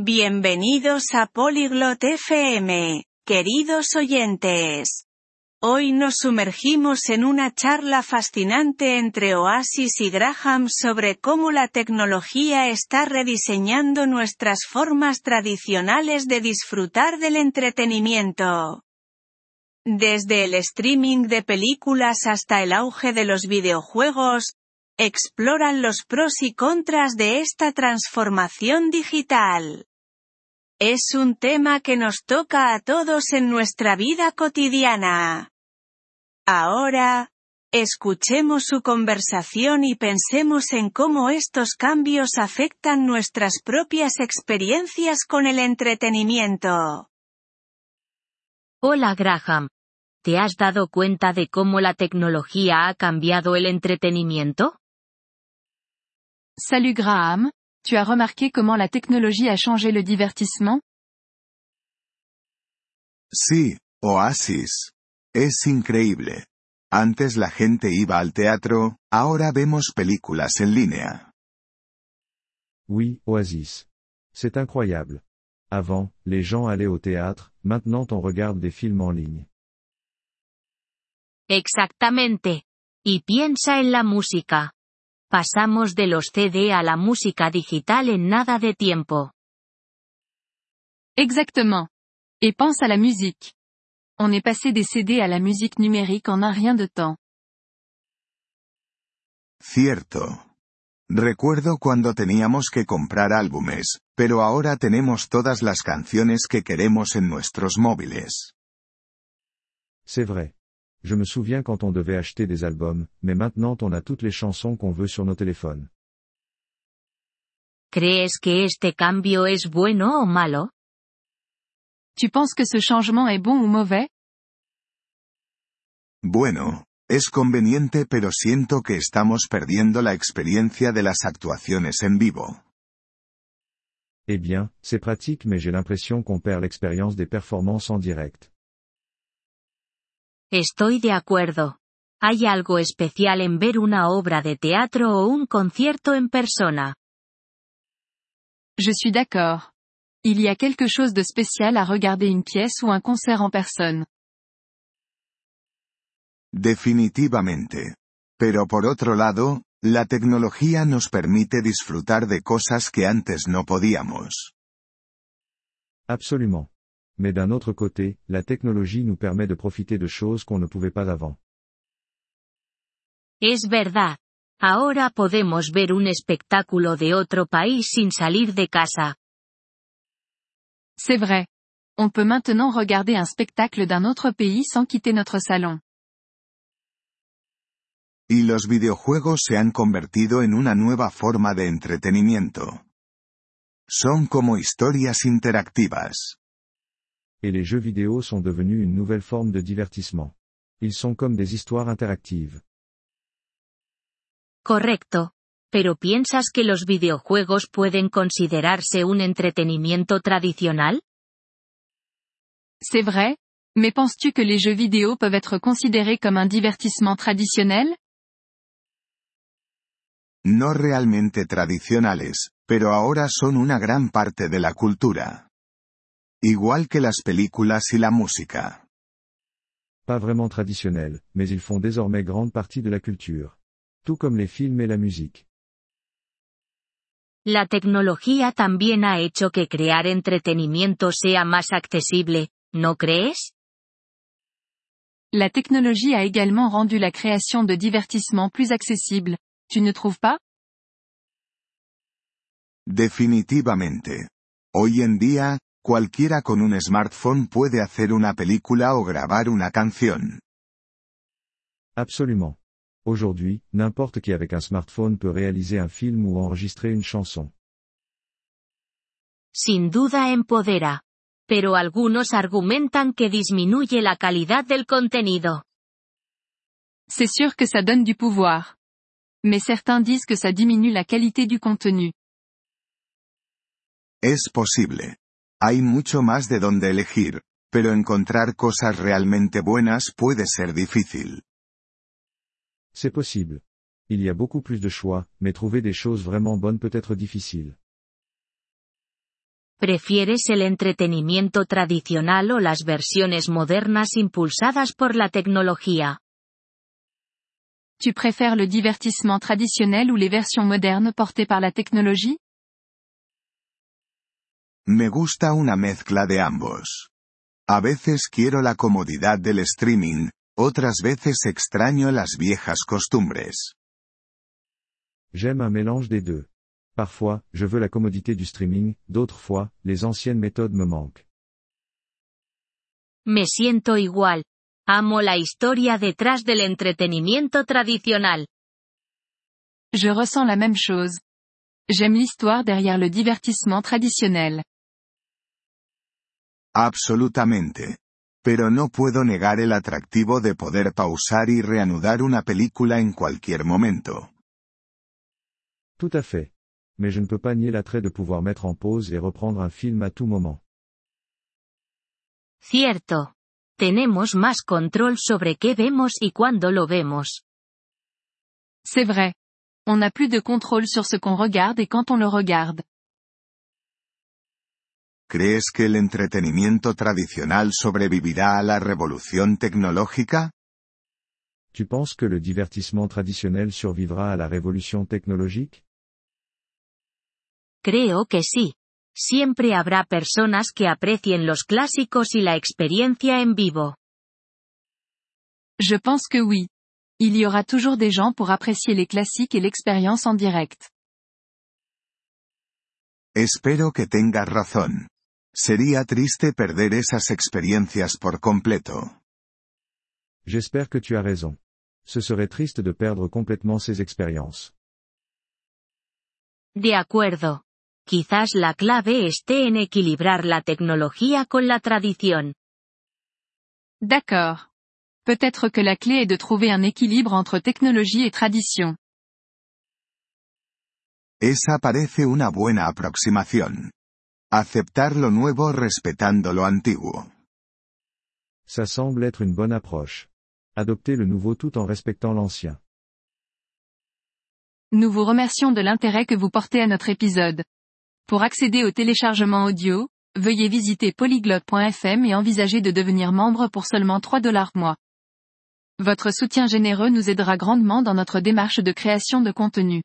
Bienvenidos a Polyglot FM, queridos oyentes. Hoy nos sumergimos en una charla fascinante entre Oasis y Graham sobre cómo la tecnología está rediseñando nuestras formas tradicionales de disfrutar del entretenimiento. Desde el streaming de películas hasta el auge de los videojuegos, exploran los pros y contras de esta transformación digital. Es un tema que nos toca a todos en nuestra vida cotidiana. Ahora, escuchemos su conversación y pensemos en cómo estos cambios afectan nuestras propias experiencias con el entretenimiento. Hola Graham. ¿Te has dado cuenta de cómo la tecnología ha cambiado el entretenimiento? Salut Graham, tu as remarqué comment la technologie a changé le divertissement? Sí, Oasis. Es increíble. Antes la gente iba al teatro, ahora vemos películas en línea. Oui, Oasis. C'est incroyable. Avant, les gens allaient au théâtre, maintenant on regarde des films en ligne. Exactamente. Y piensa en la música. Pasamos de los CD a la música digital en nada de tiempo. Exactement. Et pense à la musique. On est passé des CD à la musique numérique en un rien de temps. Cierto. Recuerdo cuando teníamos que comprar álbumes, pero ahora tenemos todas las canciones que queremos en nuestros móviles. C'est vrai. Je me souviens quand on devait acheter des albums, mais maintenant on a toutes les chansons qu'on veut sur nos téléphones. ¿Crees que este cambio es bueno o malo? Tu penses que ce changement est bon ou mauvais? Bueno, es conveniente pero siento que estamos perdiendo la experiencia de las actuaciones en vivo. Eh bien, c'est pratique mais j'ai l'impression qu'on perd l'expérience des performances en direct. Estoy de acuerdo. Hay algo especial en ver una obra de teatro o un concierto en persona. Je suis d'accord. Il y a quelque chose de spécial à regarder une pièce ou un concert en personne. Definitivamente. Pero por otro lado, la tecnología nos permite disfrutar de cosas que antes no podíamos. Absolument. Mais d'un autre côté, la technologie nous permet de profiter de choses qu'on ne pouvait pas avant. Es verdad. Ahora podemos ver un espectáculo de otro país sin salir de casa. C'est vrai. On peut maintenant regarder un spectacle d'un autre pays sans quitter notre salon. Y los videojuegos se han convertido en una nueva forma de entretenimiento. Son como historias interactivas. Et les jeux vidéo sont devenus une nouvelle forme de divertissement. Ils sont comme des histoires interactives. Correcto. Pero ¿piensas que los videojuegos pueden considerarse un entretenimiento tradicional? C'est vrai, mais penses-tu que les jeux vidéo peuvent être considérés comme un divertissement traditionnel? No realmente tradicionales, pero ahora son una gran parte de la cultura. Igual que las películas y la música. Pas vraiment traditionnels, mais ils font désormais grande partie de la culture. Tout comme les films et la musique. La tecnología también ha hecho que crear entretenimiento sea más accesible, ¿no crees? La technologie a également rendu la création de divertissement plus accessible, tu ne trouves pas? Definitivamente. Hoy en día, cualquiera con un smartphone puede hacer una película o grabar una canción. Absolument. Aujourd'hui, n'importe qui avec un smartphone peut réaliser un film ou enregistrer une chanson. Sin duda empodera. Pero algunos argumentan que disminuye la calidad del contenido. C'est sûr que ça donne du pouvoir. Mais certains disent que ça diminue la qualité du contenu. Es posible. Hay mucho más de donde elegir, pero encontrar cosas realmente buenas puede ser difícil. C'est possible. Il y a beaucoup plus de choix, mais trouver des choses vraiment bonnes peut être difficile. ¿Prefieres el entretenimiento tradicional o las versiones modernas impulsadas por la tecnología? Tu préfères le divertissement traditionnel ou les versions modernes portées par la technologie? Me gusta una mezcla de ambos. A veces quiero la comodidad del streaming, otras veces extraño las viejas costumbres. J'aime un mélange des deux. Parfois, je veux la commodité du streaming, d'autres fois, les anciennes méthodes me manquent. Me siento igual. Amo la historia detrás del entretenimiento tradicional. Je ressens la même chose. J'aime l'histoire derrière le divertissement traditionnel. Absolutamente. Pero no puedo negar el atractivo de poder pausar y reanudar una película en cualquier momento. Tout à fait. Mais je ne peux pas nier l'attrait de pouvoir mettre en pause et reprendre un film à tout moment. Cierto. Tenemos más control sobre qué vemos y cuándo lo vemos. C'est vrai. On n'a plus de contrôle sur ce qu'on regarde et quand on le regarde. ¿Crees que el entretenimiento tradicional sobrevivirá a la revolución tecnológica? Tu penses que le divertissement traditionnel survivra à la révolution technologique Creo que sí. Siempre habrá personas que aprecien los clásicos y la experiencia en vivo. Je pense que oui. Il y aura toujours des gens pour apprécier les classiques et l'expérience en direct. Espero que tengas razón. Sería triste perder esas experiencias por completo. J'espère que tu as raison. Ce serait triste de perdre complètement ces expériences. De acuerdo. Quizás la clave esté en equilibrar la tecnología con la tradición. D'accord. Peut-être que la clé est de trouver un équilibre entre technologie et tradition. Esa parece una buena aproximación. Aceptar lo nuevo respetando lo antiguo. Ça semble être une bonne approche. Adopter le nouveau tout en respectant l'ancien. Nous vous remercions de l'intérêt que vous portez à notre épisode. Pour accéder au téléchargement audio, veuillez visiter polyglotte.fm et envisager de devenir membre pour seulement 3 dollars mois. Votre soutien généreux nous aidera grandement dans notre démarche de création de contenu.